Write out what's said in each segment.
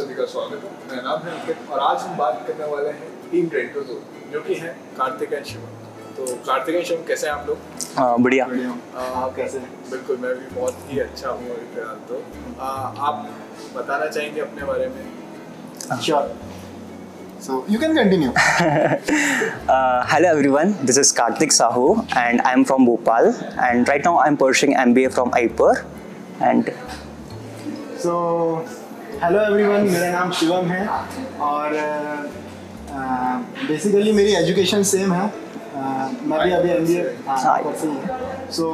सभी का स्वागत है। मेरा नाम है अंकित और आज हम बात करने वाले हैं टीम रेंटोजो जो कि है कार्तिक एंड शिवम। तो कार्तिक एंड शिवम कैसे हैं आप लोग? हाँ, बढ़िया। आप कैसे हैं? बिल्कुल मैं भी बहुत ही अच्छा हूँ अभी फ़िलहाल तो। आ, आप बताना चाहेंगे अपने बारे में? Sure. So you can continue. Uh, hello everyone, this is Karthik Sahu and I'm from Bhopal and right now I'm pursuing MBA from IPER and So hello everyone, मेरा नाम शिवम है और बेसिकली मेरी एजुकेशन सेम है। मैं भी अभी M B हाँ। करती सो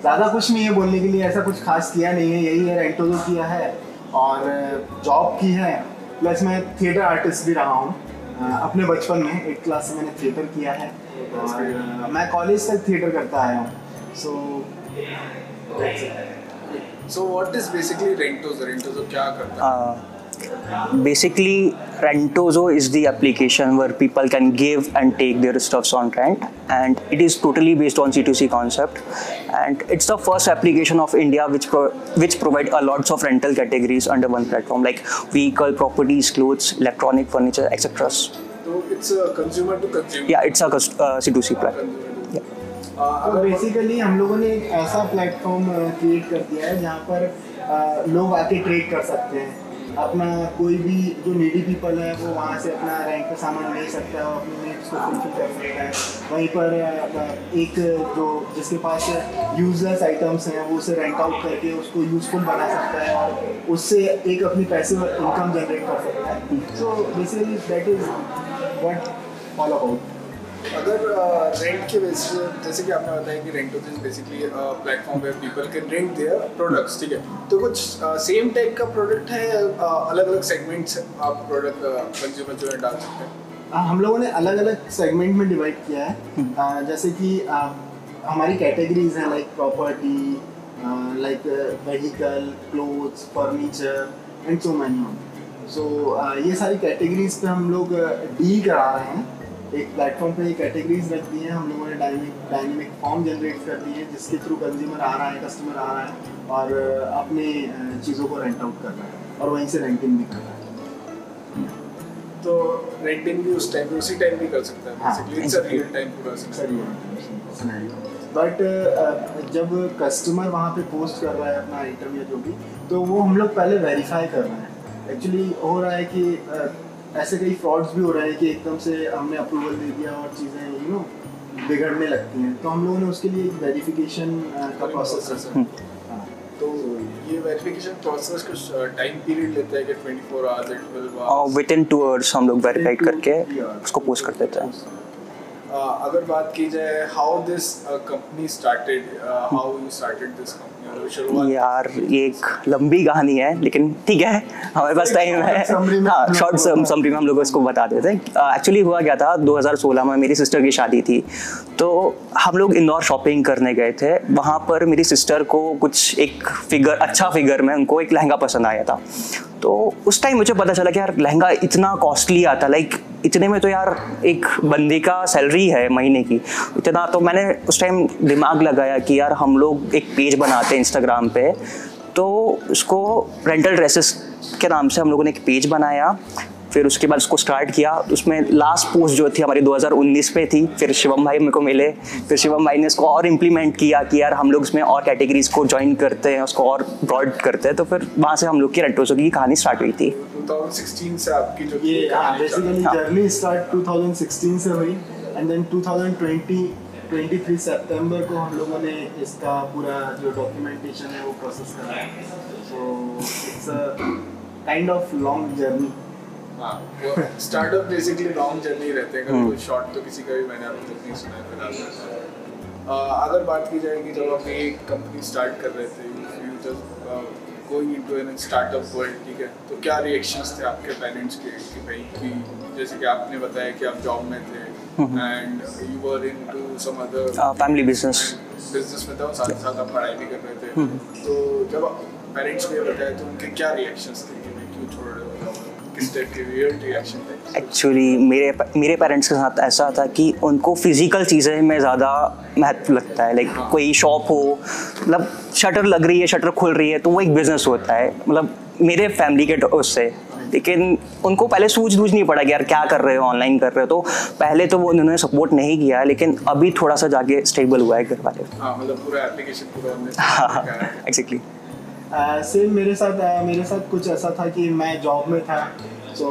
ज़्यादा कुछ नहीं है बोलने के लिए ऐसा कुछ खास किया नहीं है। यही है रेंटो जो किया है और जॉब की है। प्लस मैं थिएटर आर्टिस्ट भी रहा हूँ। अपने बचपन में एट क्लास से मैंने थिएटर किया है। और मैं कॉलेज तक थिएटर करता आया हूँ। So So what is basically Rentozo? Rentozo kya karta uh, Basically, Rentozo is the application where people can give and take their stuffs on rent, and it is totally based on C2C concept. And it's the first application of India which pro- which provide a lots of rental categories under one platform, like vehicle, properties, clothes, electronic furniture, etc. So it's a consumer to consumer. Yeah, it's a uh, C2C platform. तो basically हम लोगों ने एक ऐसा platform create कर दिया है जहाँ पर अ, लोग आके ट्रेड कर सकते हैं। अपना कोई भी जो नीडी पीपल है वो वहाँ से अपना रैंक का सामान ले सकता है और अपनी नीड्स को फुलफिल कर सकता है। वहीं पर एक जो जिसके पास यूजलेस आइटम्स हैं वो उसे रेंट आउट करके उसको यूजफुल बना सकता है और उससे एक अपनी पैसे इनकम जनरेट कर सकता है। So basically that is what all about अगर रेंट के बेस पे जैसे कि आपने बताया कि rent is basically platform where people can rent their products ठीक है? तो कुछ सेम टाइप का प्रोडक्ट है अलग अलग सेगमेंट्स आप प्रोडक्ट कंज्यूमर जो है डाल सकते हैं? हम लोगों ने अलग अलग सेगमेंट में डिवाइड किया है। आ, जैसे कि आ, हमारी कैटेगरीज हैं like property like vehicle clothes furniture and so many so ये सारी कैटेगरीज पे हम लोग डील करा रहे हैं। एक प्लेटफॉर्म पे ये कैटेगरीज रख दी हैं हम लोगों ने डायनेमिक डायनेमिक फॉर्म जनरेट कर दी है जिसके थ्रू कंज्यूमर आ रहा है कस्टमर आ रहा है और अपने चीज़ों को रेंट आउट कर रहा है और वहीं से रेंटिंग भी कर रहा है। तो रेंटिंग भी उस टाइम उसी टाइम भी कर सकता है हाँ, basically it's a real time पूरा बट जब कस्टमर वहाँ पे पोस्ट कर रहा है अपना आइटम या जो भी तो वो हम लोग पहले वेरीफाई कर रहे हैं। एक्चुअली हो रहा है कि uh, ऐसे कई फ्रॉड्स भी हो रहे हैं कि एकदम से हमने अप्रूवल दे दिया और चीज़ें यू नो बिगड़ने लगती हैं। तो हम लोगों ने उसके लिए एक वेरिफिकेशन का प्रोसेस रखा। सर तो ये वेरिफिकेशन प्रोसेस कुछ टाइम पीरियड लेता है कि 24 आवर्स या 12 और आवर्स विद इन 2 आवर्स हम लोग वेरीफाई करके उसको पोस्ट कर देते हैं। अगर बात की जाए how this company started how you started this company यार ये एक लंबी कहानी है लेकिन ठीक है हमारे पास टाइम है। हाँ हम लोग शॉर्ट समरी में हम लोग इसको बता देते हैं। एक्चुअली हुआ क्या था 2016 में मेरी सिस्टर की शादी थी। तो हम लोग इंदौर शॉपिंग करने गए थे। वहाँ पर मेरी सिस्टर को कुछ एक फिगर अच्छा फिगर में उनको एक लहंगा पसंद आया था। तो उस टाइम मुझे पता चला कि यार लहंगा इतना कॉस्टली आता लाइक इतने में तो यार एक बंदी का सैलरी है महीने की। इतना तो मैंने उस टाइम दिमाग लगाया कि यार हम लोग एक पेज बनाते हैं इंस्टाग्राम पे तो उसको रेंटल ड्रेसेस के नाम से हम लोगों ने एक पेज बनाया। फिर उसके बाद उसको स्टार्ट किया। उसमें लास्ट पोस्ट जो थी हमारी 2019 पे थी फिर शिवम भाई मेरे को मिले। फिर शिवम भाई ने इसको और इम्प्लीमेंट किया कि यार हम लोग इसमें और कैटेगरीज को ज्वाइन करते हैं उसको और ब्रॉड करते हैं। तो फिर वहाँ से हम लोग की रेंटोसो की कहानी स्टार्ट हुई थी। 2016 से आपकी जो ये बेसिकली। जर्नी स्टार्ट 2016 से हुई। एंड देन 2020 23 सितंबर को हम लोगों ने इसका पूरा जो डॉक्यूमेंटेशन है वो प्रोसेस करा। है so it's a kind of long journey हाँ वो स्टार्टअप बेसिकली लॉन्ग जर्नी रहते हैं कभी हम्म। कोई शॉर्ट तो किसी का भी मैंने अभी तक नहीं सुना है फ़िलहाल अगर बात की जाए कि जब आप एक कंपनी स्टार्ट कर रहे थे you just going into an startup world ठीक है तो क्या रिएक्शंस थे आपके पेरेंट्स के कि भाई कि जैसे कि आपने बताया कि आप जॉब में थे and you were into some other family business business में था साथ साथ आप पढ़ाई भी कर रहे थे। तो जब पेरेंट्स ने बताया तो उनके क्या रिएक्शंस थे कि क्यों छोड़ रहे हो? किस टाइप के वियर्ड रिएक्शन एक्चुअली मेरे मेरे पेरेंट्स के साथ ऐसा था कि उनको फ़िज़िकल चीज़ें में ज़्यादा महत्व लगता है। लाइक कोई शॉप हो मतलब शटर लग रही है शटर खुल रही है तो वो एक बिज़नेस होता है। मतलब मेरे फैमिली के उससे। लेकिन उनको पहले सूझ बूझ नहीं पड़ा कि यार क्या कर रहे हो ऑनलाइन कर रहे हो। तो पहले तो वो उन्होंने सपोर्ट नहीं किया लेकिन अभी थोड़ा सा जाके स्टेबल हुआ है घर वाले। हाँ मतलब पूरा एप्लीकेशन पूरा हाँ है। एग्जैक्टली सेम मेरे साथ uh, मेरे साथ कुछ ऐसा था कि मैं जॉब में था तो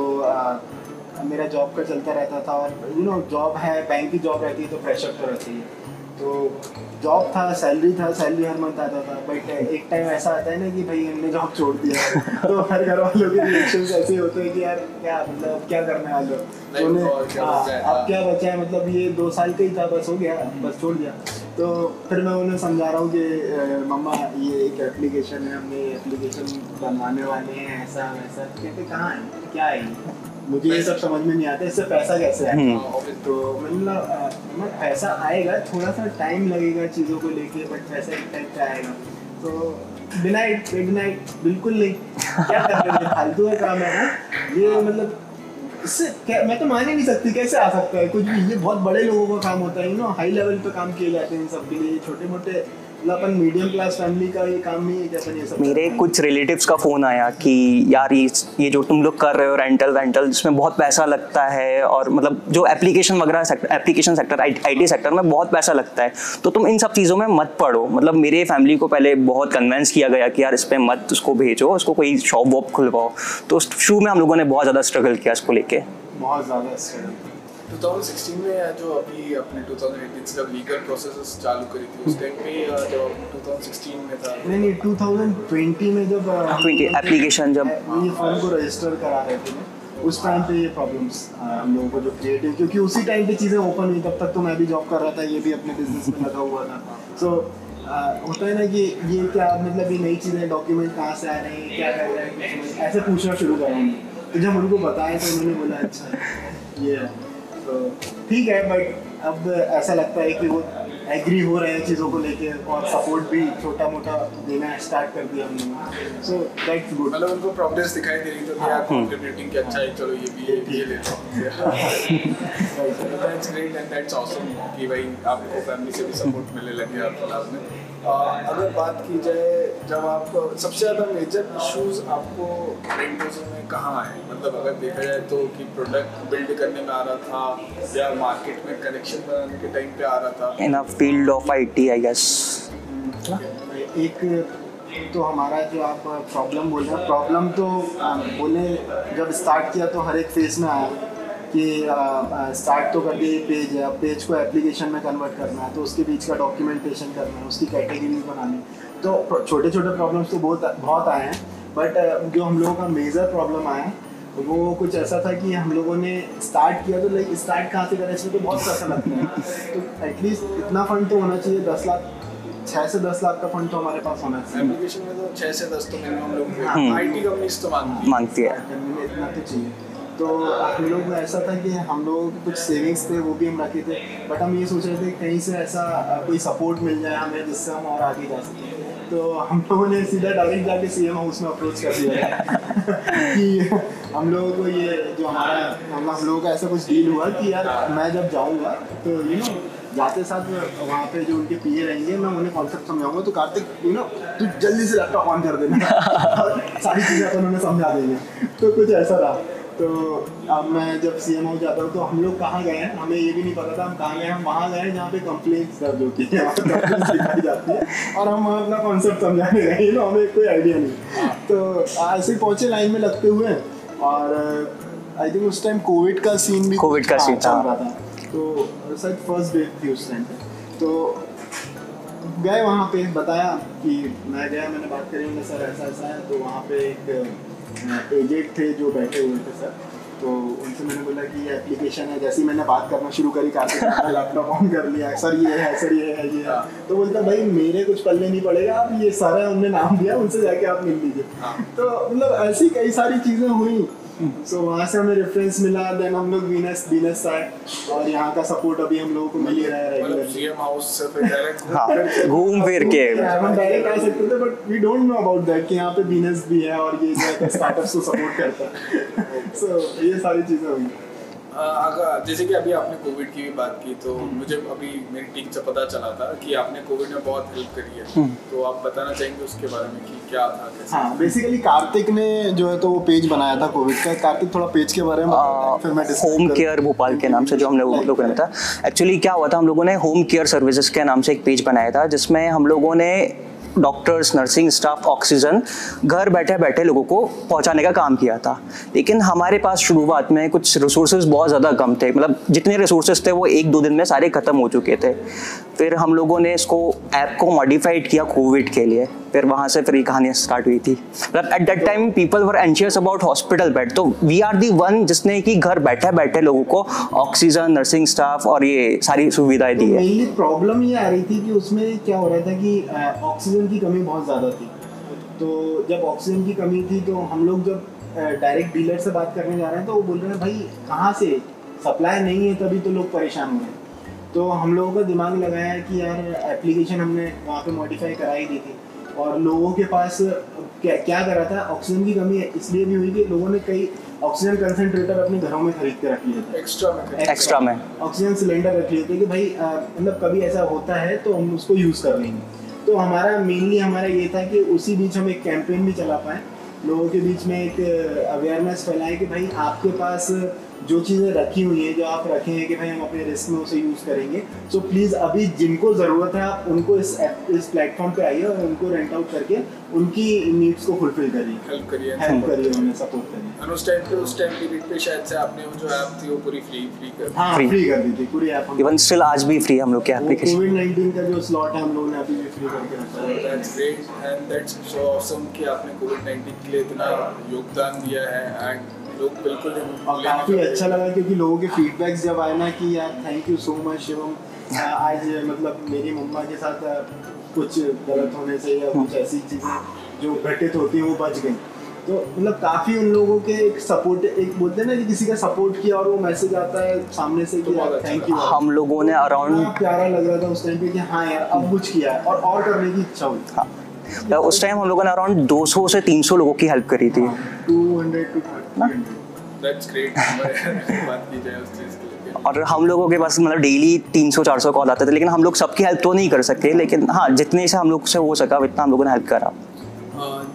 मेरा जॉब का चलता रहता था और यू नो जॉब है बैंक की जॉब रहती है तो प्रेशर तो रहती है तो जॉब था सैलरी था सैलरी हर मंथ आता था बट एक टाइम ऐसा आता है ना कि भाई हमने जॉब छोड़ दिया। तो हर घर वालों के रिएक्शन ऐसे होते हैं कि यार क्या मतलब क्या करने वाले हो तो उन्हें- क्या हाँ, अब। क्या बचा है मतलब ये दो साल का ही था बस हो गया बस छोड़ दिया तो फिर मैं उन्हें समझा रहा हूँ कि मम्मा ये एक एप्लीकेशन है हमने एप्लीकेशन बनवाने वाले हैं ऐसा वैसा। कहते कहाँ है? क्या है मुझे ये सब समझ में नहीं आता इससे पैसा कैसे आए हम्म। हाँ, तो मतलब मतलब पैसा आएगा थोड़ा सा टाइम लगेगा चीज़ों को लेके बट पैसा एक टाइम पे आएगा। तो बिनाइट मिडनाइट बिल्कुल नहीं। क्या कर रहे फालतू का काम है ना? ये मतलब मैं तो मान ही नहीं सकती, कैसे आ सकता है? कुछ भी, ये बहुत बड़े लोगों का काम होता है यू नो हाई लेवल पे काम किए जाते हैं इन सब के लिए छोटे मोटे अपन मीडियम क्लास फैमिली का ये काम नहीं है कि अपन ये सब मेरे कुछ रिलेटिव्स का फ़ोन आया कि यार ये ये जो तुम लोग कर रहे हो रेंटल वेंटल जिसमें बहुत पैसा लगता है और मतलब जो एप्लीकेशन वगैरह sector application sector IT sector में बहुत पैसा लगता है। तो तुम इन सब चीज़ों में मत पढ़ो मतलब मेरे फैमिली को पहले बहुत कन्वेंस किया गया कि यार इस पर मत उसको भेजो उसको कोई शॉप वॉप खुलवाओ। तो शुरू में हम लोगों ने बहुत ज़्यादा स्ट्रगल किया इसको लेके। बहुत ज़्यादा struggle 2016 में जो अभी अपने 2018 से जब लीगल प्रोसेस चालू करी थी उस टाइम पे जब 2016 में था। नहीं नहीं 2020 में जब 20 application जब- ये फॉर्म को रजिस्टर करा रहे थे उस टाइम पे ये प्रॉब्लम्स हम लोगों को जो क्रिएट हुई क्योंकि उसी टाइम पे चीज़ें ओपन हुई तब तक तो मैं भी जॉब कर रहा था ये भी अपने बिज़नेस में लगा हुआ था। सो होता है ना कि ये क्या मतलब ये नई चीज़ें डॉक्यूमेंट कहाँ से आ रहे हैं क्या कर रहे हैं ऐसे पूछना शुरू करा उन्होंने तो जब उनको बताया तो उन्होंने बोला अच्छा ये है। तो ठीक है बट अब ऐसा लगता है कि वो एग्री हो रहे हैं चीज़ों को लेके और सपोर्ट भी छोटा मोटा देना स्टार्ट कर दिया हमने। सो दैट्स गुड मतलब उनको प्रोग्रेस दिखाई दे रही तो यार कंट्रीब्यूटिंग कि अच्छा है चलो ये भी ये ये लेता हूँ that's great and that's awesome कि भाई आपको फैमिली से भी सपोर्ट मिलने लग गया फ़िलहाल में। अगर बात की जाए जब आप सबसे ज़्यादा मेजर इश्यूज़ आपको रेंटोजो में कहाँ आए मतलब अगर देखा जाए तो कि प्रोडक्ट बिल्ड करने में आ रहा था या मार्केट में कनेक्शन बनाने के टाइम पे आ रहा था। In a field of I T I guess एक तो हमारा जो आप प्रॉब्लम बोल रहे हैं प्रॉब्लम तो बोले जब स्टार्ट किया तो हर एक फ़ेज़ में आया कि स्टार्ट तो कर दिया पेज है अब पेज को एप्लीकेशन में कन्वर्ट करना है तो उसके बीच का डॉक्यूमेंटेशन करना है उसकी कैटेगरीज बनानी। तो छोटे छोटे प्रॉब्लम्स तो बहुत बहुत आए हैं। बट जो हम लोगों का मेजर प्रॉब्लम आया वो कुछ ऐसा था कि हम लोगों ने स्टार्ट किया तो लाइक स्टार्ट कहाँ से करें इसमें तो बहुत पैसा लगता है। तो एटलीस्ट इतना फंड तो होना चाहिए दस लाख छः से दस लाख का फंड तो हमारे पास होना चाहिए। एप्लीकेशन में तो छः से दस तो मिनिमम लोग। आईटी कंपनीज़ तो मांगती हैं। मांगती है। इतना तो चाहिए। तो हम लोग में ऐसा था कि हम लोगों के कुछ सेविंग्स थे वो भी हम रखे थे। बट हम ये सोच रहे थे कहीं से ऐसा कोई सपोर्ट मिल जाए हमें जिससे हम और आगे जा सकें। तो हम लोगों ने सीधा डायरेक्ट जाके सी एम हाउस में अप्रोच कर दिया। कि हम लोगों को ये जो हमारा, हम लोगों का ऐसा कुछ डील हुआ कि यार मैं जब जाऊँगा तो यू नो जाते साथ वहाँ पे जो उनके पीए रहेंगे, मैं उन्हें कॉन्सेप्ट समझाऊँगा तो कार्तिक यू नो तू जल्दी से लैपटॉप ऑन कर देना। सारी चीज़ें अपन उन्हें समझा देंगे। तो कुछ ऐसा था तो अब मैं जब सी एम जाता हूँ तो हम लोग कहाँ गए हैं? हमें ये भी नहीं पता था हम कहाँ गए हम वहाँ गए जहाँ पे कंप्लेंट्स दर्ज होती है जाती है। और हम वहाँ अपना कॉन्सेप्ट समझाने गए नो हमें कोई आइडिया नहीं। तो ऐसे ही पहुँचे लाइन में लगते हुए और आई थिंक उस टाइम कोविड का सीन भी कोविड का सीन चल रहा था। तो शायद फ़र्स्ट डे थी उस टाइम पे। तो गए वहाँ पे बताया कि मैं गया मैंने बात करी मैंने सर ऐसा ऐसा है तो वहाँ पे एक एजेंट थे जो बैठे हुए थे सर। तो उनसे मैंने बोला कि ये एप्लीकेशन है जैसे ही मैंने बात करना शुरू करी काफ़ी लैपटॉप ऑन कर लिया सर ये है सर ये है ये है। तो बोलता भाई मेरे कुछ पल्ले नहीं पड़ेगा आप ये सारा उनने नाम दिया उनसे जाके आप मिल लीजिए। हाँ। तो मतलब ऐसी कई सारी चीज़ें हुई। सो वहाँ से हमें रेफरेंस मिला देन हम लोग वीनस वीनस आए। और यहाँ का सपोर्ट अभी हम लोगों को मिल ही रहा है मतलब रेगुलरली सीएम हाउस से फिर डायरेक्ट हाँ घूम फिर के। हम डायरेक्ट आ सकते थे but we don't know about that कि यहाँ पे वीनस भी है और ये जो स्टार्टअप्स को सपोर्ट करता है। सो ये सारी चीज़ें हुई। अगर जैसे कि अभी आपने कोविड की भी बात की तो मुझे अभी मेरी टीम से पता चला था कि आपने कोविड में बहुत हेल्प करी है। तो आप बताना चाहेंगे उसके बारे में कि क्या था कैसे हाँ बेसिकली कार्तिक ने जो है तो वो पेज बनाया था कोविड का। कार्तिक थोड़ा पेज के बारे में है, फिर मैं होम केयर भोपाल के नाम से जो हम लोग लोगों ने था। एक्चुअली क्या हुआ था हम लोगों ने होम केयर सर्विसेज़ के नाम से एक पेज बनाया था जिसमें हम लोगों ने डॉक्टर्स नर्सिंग स्टाफ ऑक्सीजन घर बैठे बैठे लोगों को पहुँचाने का काम किया था। लेकिन हमारे पास शुरुआत में कुछ रिसोर्सेज बहुत ज़्यादा कम थे। मतलब जितने रिसोर्सेज थे वो एक दो दिन में सारे ख़त्म हो चुके थे। फिर हम लोगों ने इसको ऐप को मॉडिफाइड किया कोविड के लिए। फिर वहाँ से फिर ये कहानी स्टार्ट हुई थी। मतलब at that time people were anxious about hospital bed तो वी आर दी वन जिसने कि घर बैठे बैठे लोगों को ऑक्सीजन नर्सिंग स्टाफ और ये सारी सुविधाएँ दी है। मेनली प्रॉब्लम ये आ रही थी कि उसमें क्या हो रहा था कि ऑक्सीजन की कमी बहुत ज़्यादा थी। तो जब ऑक्सीजन की कमी थी तो हम लोग जब डायरेक्ट डीलर से बात करने जा रहे हैं तो वो बोल रहे हैं भाई कहाँ से? सप्लाई नहीं है तभी तो लोग परेशान हो रहे हैं। तो हम लोगों का दिमाग लगाया कि यार एप्लीकेशन हमने वहाँ पे मॉडिफाई कराई दी थी। और लोगों के पास क्या क्या करा था? ऑक्सीजन की कमी है इसलिए भी हुई कि लोगों ने कई ऑक्सीजन कंसनट्रेटर अपने घरों में खरीद के रख लिए थे। एक्स्ट्रा में एक्स्ट्रा में। ऑक्सीजन सिलेंडर रख लिए थे कि भाई मतलब कभी ऐसा होता है तो हम उसको यूज़ कर लेंगे। तो हमारा मेनली हमारा ये था कि उसी बीच हम एक कैंपेन भी चला पाए। लोगों के बीच में एक अवेयरनेस फैलाए कि भाई आपके पास जो चीज़ें रखी हुई हैं जो आप रखे हैं कि भाई हम अपने रिस्क में उसे यूज़ करेंगे। सो so प्लीज़ अभी जिनको ज़रूरत है आप उनको इस इस प्लेटफॉर्म पे आइए और उनको रेंट आउट करके उनकी नीड्स को फुलफिल करिए। हेल्प करिए हेल्प करिए उन्हें सपोर्ट करिए। उस टाइम पे उस टाइम पीरियड पे शायद से आपने वो जो ऐप थी वो पूरी फ्री फ्री कर दी। हाँ. फ्री कर दी थी पूरी ऐप हम इवन स्टिल आज भी फ्री हम लोग के एप्लीकेशन कोविड नाइन्टीन का जो स्लॉट है हम लोगों ने अभी भी फ्री करके रखा है। That's great and that's so awesome कि आपने कोविड 19 के लिए इतना योगदान दिया है एंड लोग बिल्कुल और काफ़ी अच्छा लगा क्योंकि लोगों के फीडबैक्स जब आए ना कि यार thank you so much Shivam आज मतलब मेरी मम्मा के साथ कुछ गलत होने से या कुछ ऐसी चीज़ें जो घटित होती हैं वो बच गई। तो मतलब काफ़ी उन लोगों के एक सपोर्ट एक बोलते हैं ना कि किसी का सपोर्ट किया और वो मैसेज आता है सामने से तो कि यार अच्छा थैंक यू हम लोगों ने अराउंड प्यारा लग रहा था उस टाइम पे कि हाँ यार अब कुछ किया है और और करने की इच्छा हुई। हाँ मतलब उस टाइम हम लोगों ने अराउंड 200 से 300 लोगों की हेल्प करी थी। Two hundred two hundred that's great बात की जाए उस चीज़ के लिए। और हम लोगों के पास मतलब डेली 300-400 कॉल आते थे लेकिन हम लोग सबकी हेल्प तो नहीं कर सकते लेकिन हाँ जितने से हम लोग से हो सका उतना हम लोगों ने हेल्प करा।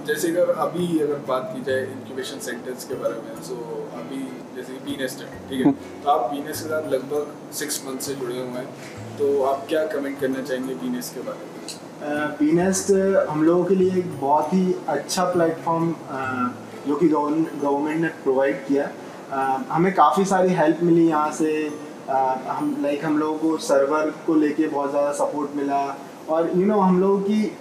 जैसे अगर अभी अगर बात की जाए इंक्यूबेशन सेंटर्स के बारे में सो अभी जैसे बी नेस्ट है ठीक है? तो आप बी नेस्ट के साथ लगभग सिक्स मंथ से जुड़े हुए हैं तो आप क्या कमेंट करना चाहेंगे बी नेस्ट के बारे में? बीनेस्ट हम लोगों के लिए एक बहुत ही अच्छा प्लेटफॉर्म जो कि गवर्नमेंट ने प्रोवाइड किया। हमें काफ़ी सारी हेल्प मिली यहाँ से। हम लाइक हम लोगों को सर्वर को लेके बहुत ज़्यादा सपोर्ट मिला। और यू you नो know, हम लोगों की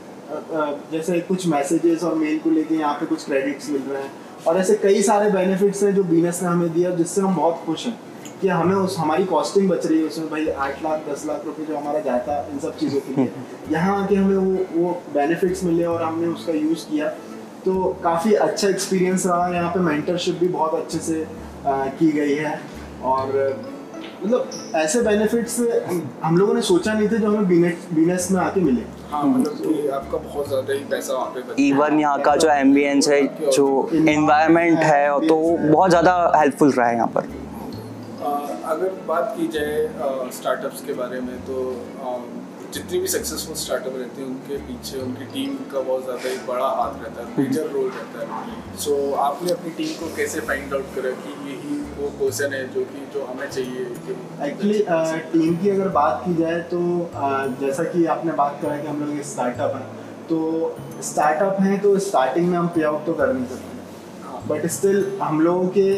जैसे कुछ मैसेजेस और मेल को लेके यहाँ पे कुछ क्रेडिट्स मिल रहे हैं। और ऐसे कई सारे बेनिफिट्स हैं जो बीनेस ने हमें दिया जिससे हम बहुत खुश हैं। कि हमें उस हमारी कॉस्टिंग बच रही है उसमें भाई आठ लाख दस लाख रुपए जो हमारा जाता है इन सब चीज़ों के लिए। यहाँ आके हमें वो वो बेनिफिट्स मिले और हमने उसका यूज़ किया। तो काफ़ी अच्छा एक्सपीरियंस रहा यहाँ पे मेंटरशिप भी बहुत अच्छे से आ, की गई है। और मतलब ऐसे बेनिफिट्स हम लोगों ने सोचा नहीं थे जो हमें बीनेस बीनेस में आके मिले। हाँ मतलब कि आपका बहुत ज़्यादा ही पैसा वहाँ पे इवन यहाँ का जो एम्बियंस है जो एनवायरनमेंट है तो बहुत ज़्यादा हेल्पफुल रहा है यहाँ पर। अगर बात की जाए स्टार्टअप्स के बारे में तो जितनी भी सक्सेसफुल स्टार्टअप रहते हैं उनके पीछे उनकी टीम का बहुत ज़्यादा एक बड़ा हाथ रहता है मेजर रोल रहता है। सो so, आपने अपनी टीम को कैसे फाइंड आउट करा कि यही वो पर्सन है जो कि जो हमें चाहिए एक्चुअली टीम की अगर बात की जाए तो uh, जैसा कि आपने बात करा कि हम लोग एक स्टार्टअप हैं तो स्टार्टअप हैं तो स्टार्टिंग में हम पे आउट तो कर नहीं सकते। बट स्टिल हम लोगों के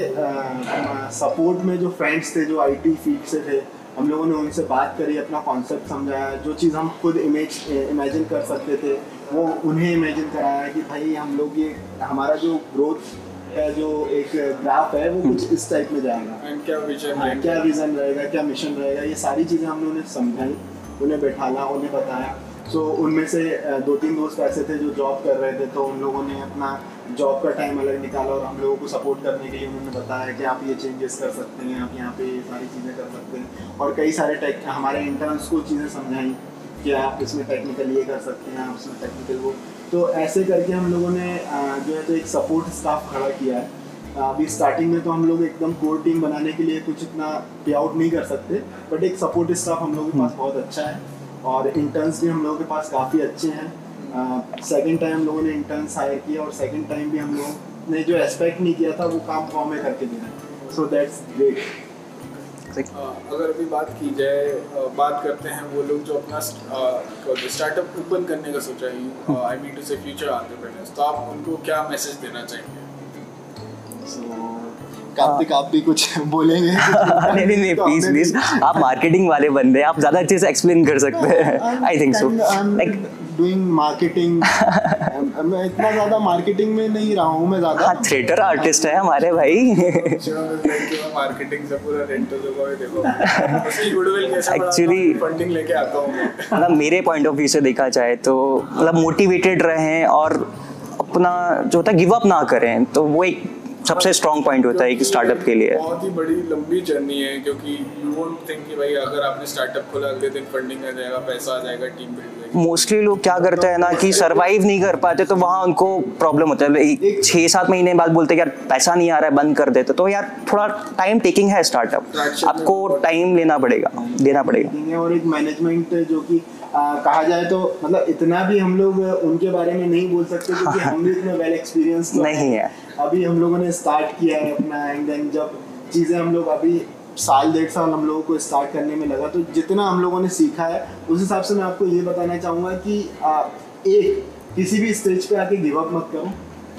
सपोर्ट में जो फ्रेंड्स थे जो आईटी फ़ील्ड से थे हम लोगों ने उनसे बात करी अपना कॉन्सेप्ट समझाया जो चीज़ हम खुद इमेज इमेजिन कर सकते थे वो उन्हें इमेजिन कराया कि भाई हम लोग ये हमारा जो ग्रोथ का जो एक ग्राफ है वो कुछ इस टाइप में जाएगा। एंड क्या विजन हाँ, क्या विजन रहेगा क्या मिशन रहेगा ये सारी चीज़ें हमने उन्हें समझाई उन्हें बैठाला उन्हें बताया। सो so, उनमें से दो तीन दोस्त ऐसे थे जो जॉब कर रहे थे तो उन लोगों ने अपना जॉब का टाइम अलग निकाला और हम लोगों को सपोर्ट करने के लिए उन्होंने बताया कि आप ये चेंजेस कर सकते हैं आप यहाँ पे ये सारी चीज़ें कर सकते हैं। और कई सारे टेक हमारे इंटर्न्स को चीज़ें समझाई कि आप इसमें टेक्निकल ये कर सकते हैं आप इसमें टेक्निकल वो। तो ऐसे करके हम लोगों ने जो है तो एक सपोर्ट स्टाफ खड़ा किया है। अभी स्टार्टिंग में तो हम लोग एकदम कोर टीम बनाने के लिए कुछ इतना पे आउट नहीं कर सकते बट एक सपोर्ट स्टाफ हम लोगों के पास बहुत अच्छा है। और इंटर्न्स भी हम लोगों के पास काफ़ी अच्छे हैं। सेकंड टाइम हम लोगों ने इंटर्न्स हायर किया और सेकंड टाइम भी हम लोग ने जो एक्सपेक्ट नहीं किया था वो काम फॉर्म में करके दिया। सो दैट्स ग्रेट अगर अभी बात की जाए बात करते हैं वो लोग जो अपना स्टार्टअप ओपन करने का सोचा है I mean to say future entrepreneurs तो आप उनको क्या मैसेज देना चाहेंगे? सो कार्तिक आप भी कुछ बोलेंगे। नहीं नहीं नहीं तो प्लीज़ प्लीज़ आप मार्केटिंग वाले बंदे आप ज़्यादा अच्छे से एक्सप्लेन कर सकते हैं। I think so like doing marketing मैं इतना ज़्यादा मार्केटिंग में नहीं रहा हूँ मैं ज़्यादा। हाँ थिएटर आर्टिस्ट है हमारे भाई। मार्केटिंग से पूरा रेंटल देखो। उसकी गुडविल कैसे Actually- फंडिंग लेके आता हूँ मतलब मेरे पॉइंट ऑफ़ व्यू से देखा जाए तो मतलब मोटिवेटेड रहें और अपना जो होता है गिव अप ना करें तो वो एक सबसे स्ट्रॉन्ग पॉइंट होता है एक स्टार्टअप के लिए। बहुत ही बड़ी लंबी जर्नी है क्योंकि यू वोंट थिंक कि भाई अगर आपने स्टार्टअप खोला अगले दिन फंडिंग आ जाएगा पैसा आ जाएगा टीम बिल्ड मोस्टली लोग क्या करते हैं ना कि सरवाइव नहीं कर पाते तो वहाँ उनको प्रॉब्लम होता है। एक छः सात महीने बाद बोलते हैं यार पैसा नहीं आ रहा है बंद कर देते तो यार थोड़ा टाइम टेकिंग है स्टार्टअप आपको टाइम लेना पड़ेगा देना पड़ेगा। और एक मैनेजमेंट जो कि आ, कहा जाए तो मतलब इतना भी हम लोग उनके बारे में नहीं बोल सकते क्योंकि हम भी इतने वेल एक्सपीरियंस नहीं है। अभी हम लोगों ने स्टार्ट किया है अपना एंड देन जब चीज़ें हम लोग अभी साल डेढ़ साल हम लोगों को स्टार्ट करने में लगा तो जितना हम लोगों ने सीखा है उस हिसाब से मैं आपको ये बताना चाहूँगा कि आ, एक किसी भी स्टेज पे आके गिव अप मत करो।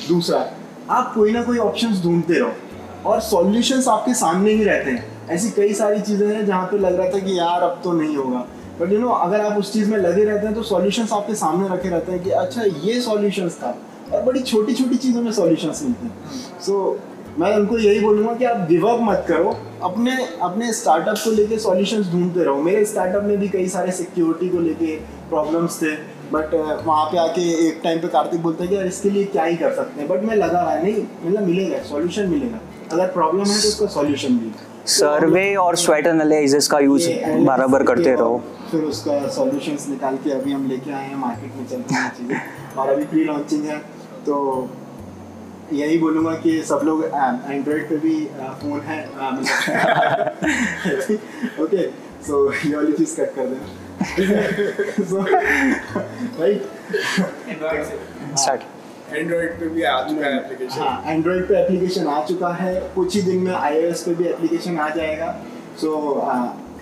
दूसरा आप कोई ना कोई ऑप्शंस ढूंढते रहो और सॉल्यूशंस आपके सामने ही रहते हैं। ऐसी कई सारी चीज़ें हैं जहाँ पे लग रहा था कि यार अब तो नहीं होगा। बट यू नो अगर आप उस चीज़ में लगे रहते हैं तो सॉल्यूशंस आपके सामने रखे रहते हैं कि अच्छा ये सॉल्यूशंस था। और बड़ी छोटी छोटी चीज़ों में सॉल्यूशंस मिलते हैं। सो मैं उनको यही बोलूँगा कि आप गिव अप मत करो। अपने अपने स्टार्टअप को लेके सॉल्यूशंस ढूंढते रहो। मेरे स्टार्टअप में भी कई सारे सिक्योरिटी को लेके प्रॉब्लम्स थे। बट वहाँ पे आके एक टाइम पे कार्तिक बोलते हैं कि इसके लिए क्या ही कर सकते हैं? बट मैं लगा रहा है, नहीं मतलब मिलेगा सॉल्यूशन मिलेगा। अगर प्रॉब्लम है तो उसका सॉल्यूशन है। सर्वे और स्वेट एनालिसिस का यूज़ बराबर करते रहो। फिर उसका सॉल्यूशंस निकाल के अभी हम लेके आए हैं मार्केट में चलती हैं चीज़ें। और अभी प्री लॉन्चिंग है तो यही बोलूँगा कि सब लोग एंड्रॉयड पे भी फ़ोन है ओके सो ये वाली चीज़ कट कर देना। राइट स्टार्ट एंड्रॉइड पे भी आ चुका है एप्लीकेशन हाँ एंड्रॉयड पे एप्लीकेशन आ चुका है। कुछ ही दिन में आईओएस पे भी एप्लीकेशन आ जाएगा। सो so,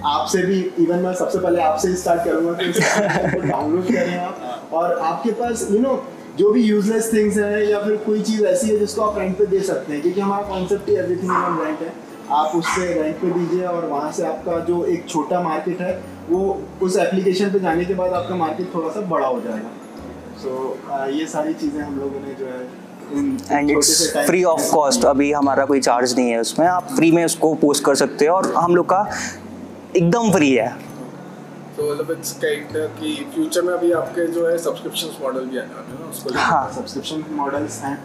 आपसे भी इवन मैं सबसे पहले आपसे ही स्टार्ट करूँगा कि डाउनलोड करें आप। और आपके पास यू you नो know, जो भी यूजलेस थिंग्स हैं या फिर कोई चीज़ ऐसी है जिसको आप रेंट पे दे सकते हैं क्योंकि हमारा कॉन्सेप्ट ही एवरीथिंग ऑन रेंट है। आप उससे रेंट पे दीजिए और वहाँ से आपका जो एक छोटा मार्केट है वो उस एप्लीकेशन पे जाने के बाद आपका मार्केट थोड़ा सा बड़ा हो जाएगा। सो ये सारी चीज़ें हम लोगों ने जो है and it's free of cost अभी हमारा कोई चार्ज नहीं है उसमें। आप फ्री में उसको पोस्ट कर सकते हो और हम लोग का एकदम फ्री है। तो मतलब इट्स काइंड कि फ्यूचर में अभी आपके जो है सब्सक्रिप्शन मॉडल भी आने वाले हैं उसको हाँ। सब्सक्रिप्शन मॉडल्स हैं।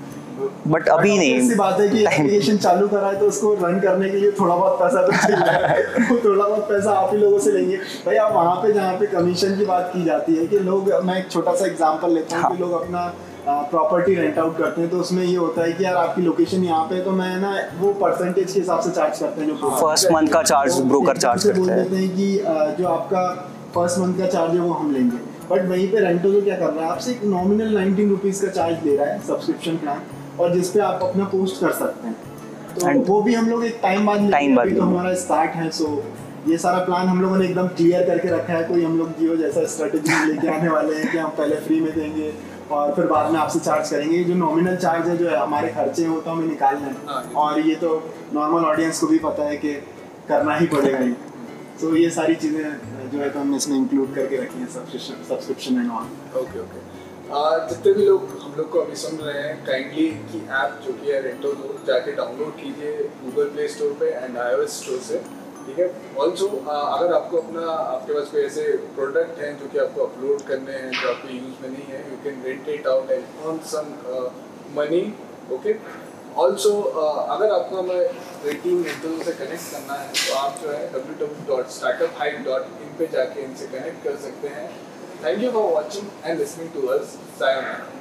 But अभी नहीं। ऐसी बात है कि एप्लीकेशन चालू करा है तो उसको रन करने के लिए थोड़ा बहुत पैसा तो चाहिए वो थोड़ा बहुत पैसा आप ही लोगों से लेंगे भाई आप वहाँ पे जहाँ पे कमीशन की बात की जाती है कि लोग मैं एक छोटा सा एग्जांपल लेता हूँ हाँ। कि लोग अपना प्रॉपर्टी रेंट आउट करते हैं तो उसमें ये होता है कि यार आपकी लोकेशन यहाँ पे तो मैं ना वो परसेंटेज के हिसाब से चार्ज करते हैं जो First month का charge वो broker एकदम charge से बोल करता है। हैं कि जो आपका फ़र्स्ट मंथ का चार्ज है वो हम लेंगे बट वहीं पे रेंटो तो क्या कर रहा है आपसे एक नॉमिनल नाइनटीन रुपीज़ का चार्ज दे रहा है सब्सक्रिप्शन प्लान और जिस पे आप अपना पोस्ट कर सकते हैं। तो And- वो भी हम लोग एक टाइम बाद लेंगे, Time बाद तो हमारा स्टार्ट है सो ये सारा प्लान हम लोगों ने एकदम क्लियर करके रखा है कोई हम लोग जियो जैसा स्ट्रेटेजी लेके आने वाले हैं कि हम पहले फ्री में देंगे और फिर बाद में आपसे चार्ज करेंगे। जो नॉमिनल चार्ज है जो है हमारे खर्चे हैं वो तो हमें निकालना हाँ, है और ये तो नॉर्मल ऑडियंस को भी पता है कि करना ही पड़ेगा ये तो ये सारी चीज़ें जो है तो हमने इसमें इंक्लूड करके रखी हैं subscription subscription and all okay okay जितने भी लोग हम लोग को अभी सुन रहे हैं काइंडली की ऐप जो कि है रेंटो जाके डाउनलोड कीजिए गूगल प्ले स्टोर पे एंड आईओएस स्टोर से, ठीक है? ऑल्सो अगर आपको अपना, आपके पास कोई ऐसे प्रोडक्ट हैं जो कि आपको अपलोड करने हैं, जो आपके यूज़ में नहीं है you can rent it out and earn some money okay also अगर आपको हमें रेटिंग इंटरव्यू से कनेक्ट करना है तो आप जो है W W dot startup height dot in पे जाके इनसे कनेक्ट कर सकते हैं। Thank you for watching and listening to us. Sayonara.